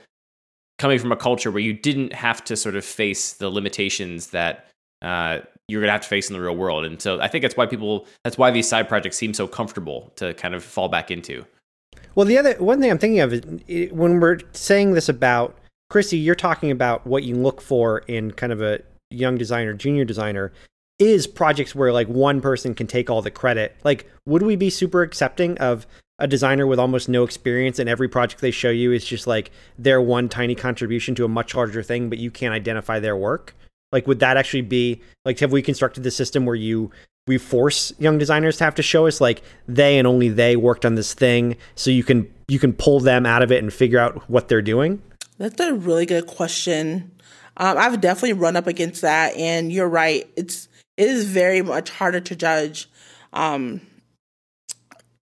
coming from a culture where you didn't have to sort of face the limitations that uh, you're going to have to face in the real world. And so I think that's why people, that's why these side projects seem so comfortable to kind of fall back into. Well, the other one thing I'm thinking of is when we're saying this about Kristy, you're talking about what you look for in kind of a young designer, junior designer, is projects where like one person can take all the credit. Like, would we be super accepting of a designer with almost no experience and every project they show you is just like their one tiny contribution to a much larger thing, but you can't identify their work? Like, would that actually be like, have we constructed the system where you we force young designers to have to show us like they and only they worked on this thing, so you can you can pull them out of it and figure out what they're doing? That's a really good question. Um, I've definitely run up against that, and you're right. It's it is very much harder to judge. Um,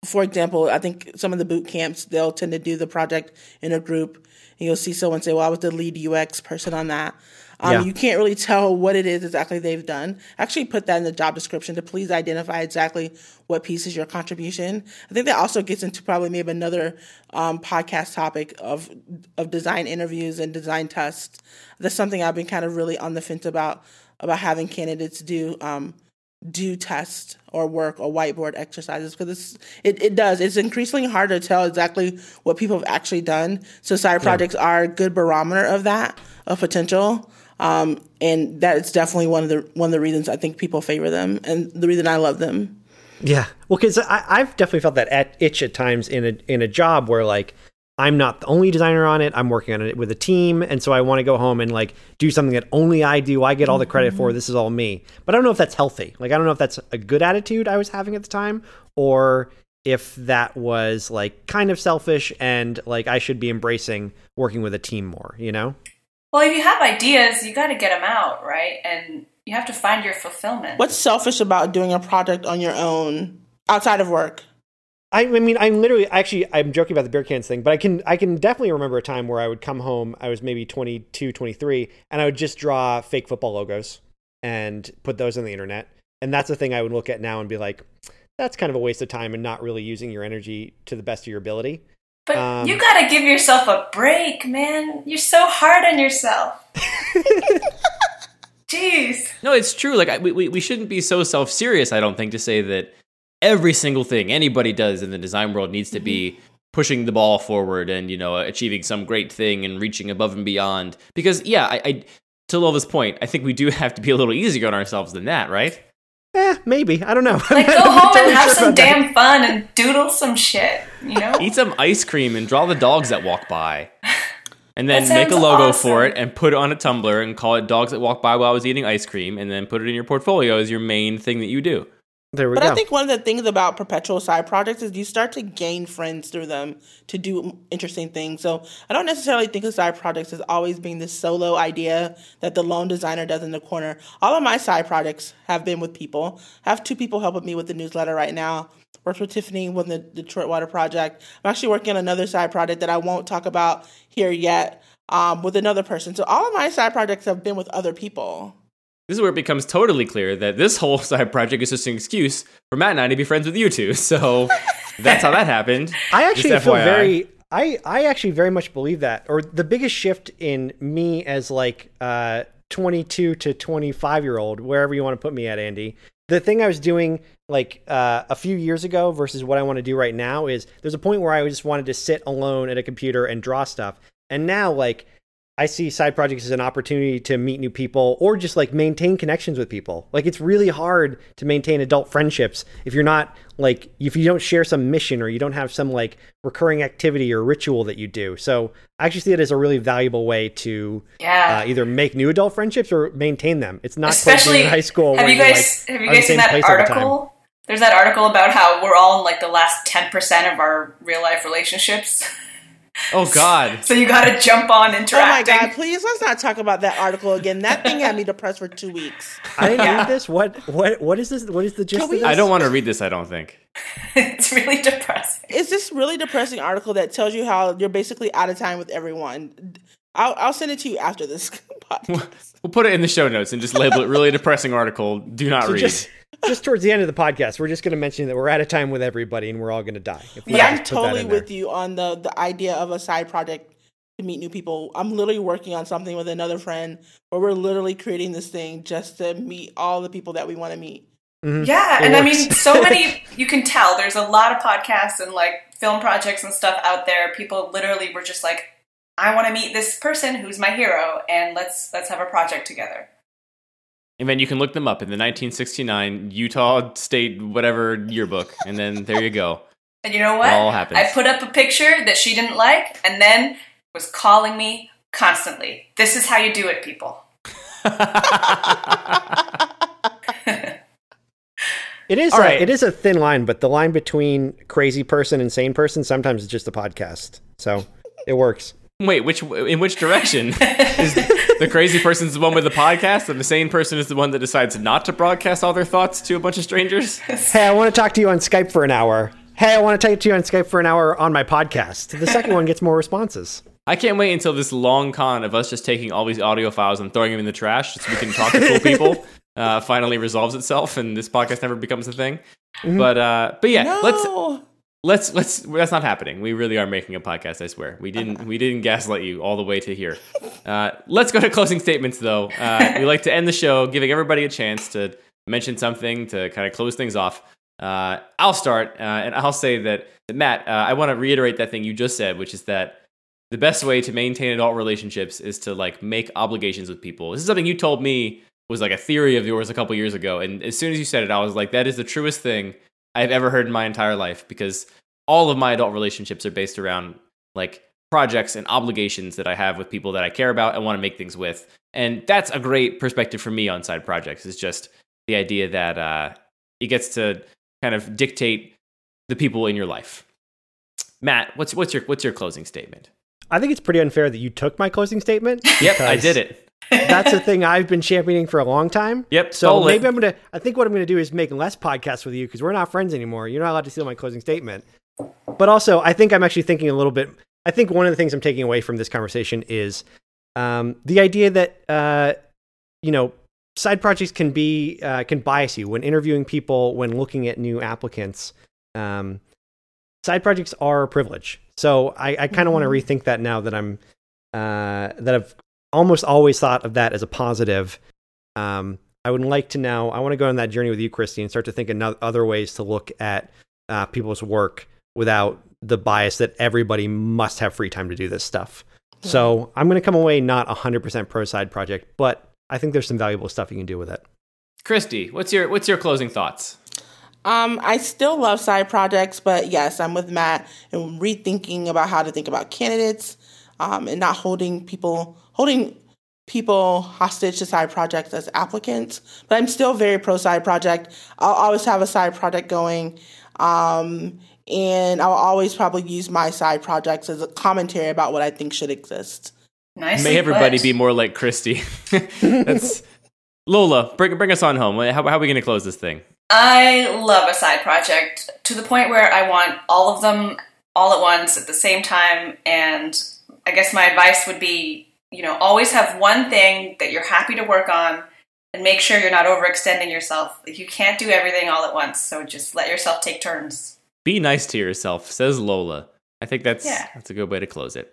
for example, I think some of the boot camps they'll tend to do the project in a group, and you'll see someone say, "Well, I was the lead UX person on that." Um, Yeah. You can't really tell what it is exactly they've done. Actually, put that in the job description to please identify exactly what piece is your contribution. I think that also gets into probably maybe another um, podcast topic of of design interviews and design tests. That's something I've been kind of really on the fence about about having candidates do um, do test or work or whiteboard exercises because it, it does it's increasingly hard to tell exactly what people have actually done so side projects are a good barometer of that of potential um, and that is definitely one of the one of the reasons I think people favor them and the reason I love them. Yeah, well, because I've definitely felt that at itch at times in a in a job where like I'm not the only designer on it. I'm working on it with a team, and so I want to go home and like do something that only I do. I get all the credit for. This is all me. But I don't know if that's healthy. Like I don't know if that's a good attitude I was having at the time, or if that was like kind of selfish and like I should be embracing working with a team more. You know? Well, if you have ideas, you got to get them out, right? And you have to find your fulfillment. What's selfish about doing a project on your own outside of work? I, I mean, I'm literally actually I'm joking about the beer cans thing, but I can I can definitely remember a time where I would come home. I was maybe 22, 23, and I would just draw fake football logos and put those on the internet. And that's the thing I would look at now and be like, that's kind of a waste of time and not really using your energy to the best of your ability. But Um, you gotta give yourself a break, man. You're so hard on yourself. Jeez. No, it's true. Like I, we, we we shouldn't be so self serious. I don't think to say that every single thing anybody does in the design world needs to be pushing the ball forward and you know achieving some great thing and reaching above and beyond. Because yeah, I, I to Lola's point, I think we do have to be a little easier on ourselves than that, right? Eh, maybe I don't know. Like, go home totally and have sure some about that. damn fun and doodle some shit, you know? Eat some ice cream and draw the dogs that walk by. And then make a logo awesome. for it and put it on a Tumblr and call it dogs that walk by while I was eating ice cream and then put it in your portfolio as your main thing that you do. There we But go. I think one of the things about perpetual side projects is you start to gain friends through them to do interesting things. So I don't necessarily think of side projects as always being this solo idea that the lone designer does in the corner. All of my side projects have been with people. I have two people helping me with the newsletter right now. Worked with Tiffany with the Detroit Water Project. I'm actually working on another side project that I won't talk about here yet um, with another person. So all of my side projects have been with other people. This is where it becomes totally clear that this whole side project is just an excuse for Matt and I to be friends with you two. So that's how that happened. I actually feel very. I I actually very much believe that. Or the biggest shift in me as like uh 22 to 25 year old, wherever you want to put me at, Andy. The thing I was doing like uh, a few years ago versus what I want to do right now is there's a point where I just wanted to sit alone at a computer and draw stuff, and now like I see side projects as an opportunity to meet new people or just like maintain connections with people. Like it's really hard to maintain adult friendships if you're not like if you don't share some mission or you don't have some like recurring activity or ritual that you do. So I actually see it as a really valuable way to Yeah. uh, either make new adult friendships or maintain them. It's not Especially in high school. Have where you guys like, have you are in the guys seen that all the article? There's that article about how we're all in like the last ten percent of our real life relationships. Oh God. so you gotta jump on and. Oh my. God, please let's not talk about that article again. That thing had me depressed for two weeks. I didn't Yeah. read this. What what what is this? What is the gist of this? I don't want to read this, I don't think. it's really depressing. It's this really depressing article that tells you how you're basically out of time with everyone. I'll, I'll send it to you after this podcast. We'll put it in the show notes and just label it really depressing article. Do not So read. just just towards the end of the podcast, we're just going to mention that we're out of time with everybody and we're all going to die. Yeah, I'm totally in there. with you on the the idea of a side project to meet new people. I'm literally working on something with another friend where we're literally creating this thing just to meet all the people that we want to meet. Mm-hmm. Yeah, It and I mean, so many. You can tell there's a lot of podcasts and like film projects and stuff out there. People literally were just like, "I want to meet this person who's my hero, and let's let's have a project together." and then you can look them up in the 1969 Utah State whatever yearbook, and then there you go. And you know what? It all happens. I put up a picture that she didn't like, and then was calling me constantly. This is how you do it, people. It is All a, right. it is a thin line, but the line between crazy person and sane person sometimes is just a podcast. So it works. Wait, which in which direction is the crazy person's the one with the podcast, and the sane person is the one that decides not to broadcast all their thoughts to a bunch of strangers? Hey, I want to talk to you on Skype for an hour. Hey, I want to talk to you on Skype for an hour on my podcast. The second one gets more responses. I can't wait until this long con of us just taking all these audio files and throwing them in the trash so we can talk to cool people uh, finally resolves itself and this podcast never becomes a thing. But uh, but yeah, no, let's let's let's that's not happening. We really are making a podcast. I swear. We didn't we didn't gaslight you all the way to here. Uh, let's go to closing statements though. Uh, we like to end the show giving everybody a chance to mention something to kind of close things off. Uh, I'll start uh, and I'll say that, Matt. Uh, I want to reiterate that thing you just said, which is that the best way to maintain adult relationships is to like make obligations with people. This is something you told me was like a theory of yours a couple years ago, and as soon as you said it, I was like, that is the truest thing I've ever heard in my entire life because all of my adult relationships are based around like projects and obligations that I have with people that I care about and want to make things with. And that's a great perspective for me on side projects. Is just the idea that uh, it gets to kind of dictate the people in your life. Matt, what's what's your what's your closing statement? I think it's pretty unfair that you took my closing statement. Yep, I did it. That's a thing I've been championing for a long time. Yep, So stole it. maybe I'm gonna. I think what I'm gonna do is make less podcasts with you because we're not friends anymore. You're not allowed to steal my closing statement. But also, I think I'm actually thinking a little bit. I think one of the things I'm taking away from this conversation is um, the idea that uh, you know side projects can be uh, can bias you when interviewing people when looking at new applicants. Um, side projects are a privilege, so I, I kind of want to rethink that now that I'm uh, that I've almost always thought of that as a positive. Um, I would like to now. I want to go on that journey with you, Kristy, and start to think of other ways to look at uh, people's work without the bias that everybody must have free time to do this stuff. So I'm going to come away not 100% pro side project, but I think there's some valuable stuff you can do with it. Kristy, what's your what's your closing thoughts? Um, I still love side projects, but yes, I'm with Matt and rethinking about how to think about candidates um, and not holding people holding people hostage to side projects as applicants. But I'm still very pro side project. I'll always have a side project going. Um, and I'll always probably use my side projects as a commentary about what I think should exist. Nicely May everybody put. be more like Kristy. That's Lola. Bring bring us on home. How, how are we going to close this thing? I love a side project to the point where I want all of them all at once at the same time. And I guess my advice would be, you know, always have one thing that you're happy to work on and make sure you're not overextending yourself. You can't do everything all at once. So just let yourself take turns. Be nice to yourself, says Lola. I think that's Yeah. that's a good way to close it.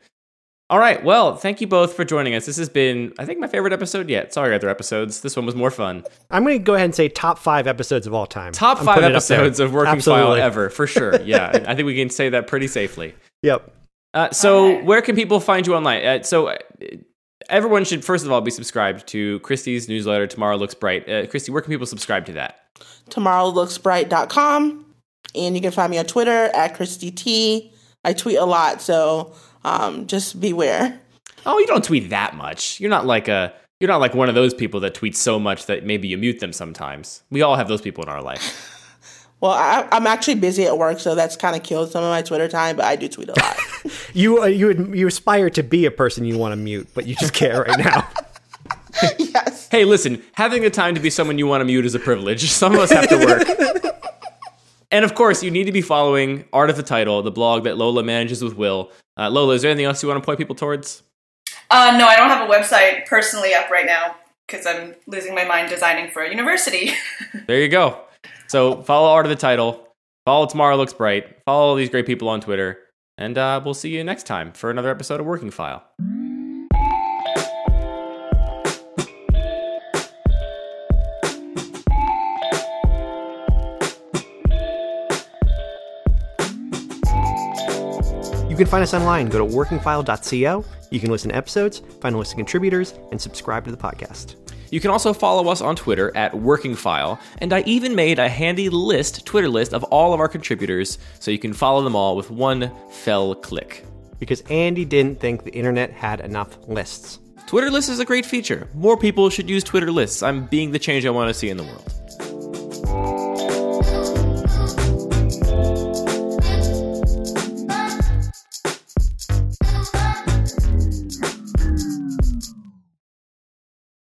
All right. Well, thank you both for joining us. This has been, I think, my favorite episode yet. Sorry, other episodes. This one was more fun. I'm going to go ahead and say top five episodes of all time. Top I'm five putting it up there. episodes of Working Absolutely. File ever, for sure. Yeah, I think we can say that pretty safely. Yep. Uh, so, Alright. where can people find you online? Uh, so, uh, everyone should first of all be subscribed to Kristy's newsletter. Tomorrow looks bright. Uh, Kristy, where can people subscribe to that? tomorrowlooksbright.com and you can find me on Twitter at Kristy T. I tweet a lot, so um, just beware. Oh, you don't tweet that much. You're not like a. You're not like one of those people that tweet so much that maybe you mute them sometimes. We all have those people in our life. Well, I, I'm actually busy at work, so that's kind of killed some of my Twitter time, but I do tweet a lot. You uh, you would- you aspire to be a person you want to mute, but you just can't right now. yes. Hey, listen, having the time to be someone you want to mute is a privilege. Some of us have to work. and of course, you need to be following Art of the Title, the blog that Lola manages with Will. Uh, Lola, is there anything else you want to point people towards? Uh, no, I don't have a website personally up right now because I'm losing my mind designing for a university. There you go. So follow Art of the Title. Follow Tomorrow Looks Bright. Follow all these great people on Twitter. And uh, we'll see you next time for another episode of Working File. You can find us online. Go to workingfile.co. You can listen to episodes, find a list of contributors, and subscribe to the podcast. You can also follow us on Twitter at Working File, and I even made a handy list, Twitter list, of all of our contributors, so you can follow them all with one fell click. Because Andy didn't think the internet had enough lists. Twitter lists is a great feature. More people should use Twitter lists. I'm being the change I want to see in the world.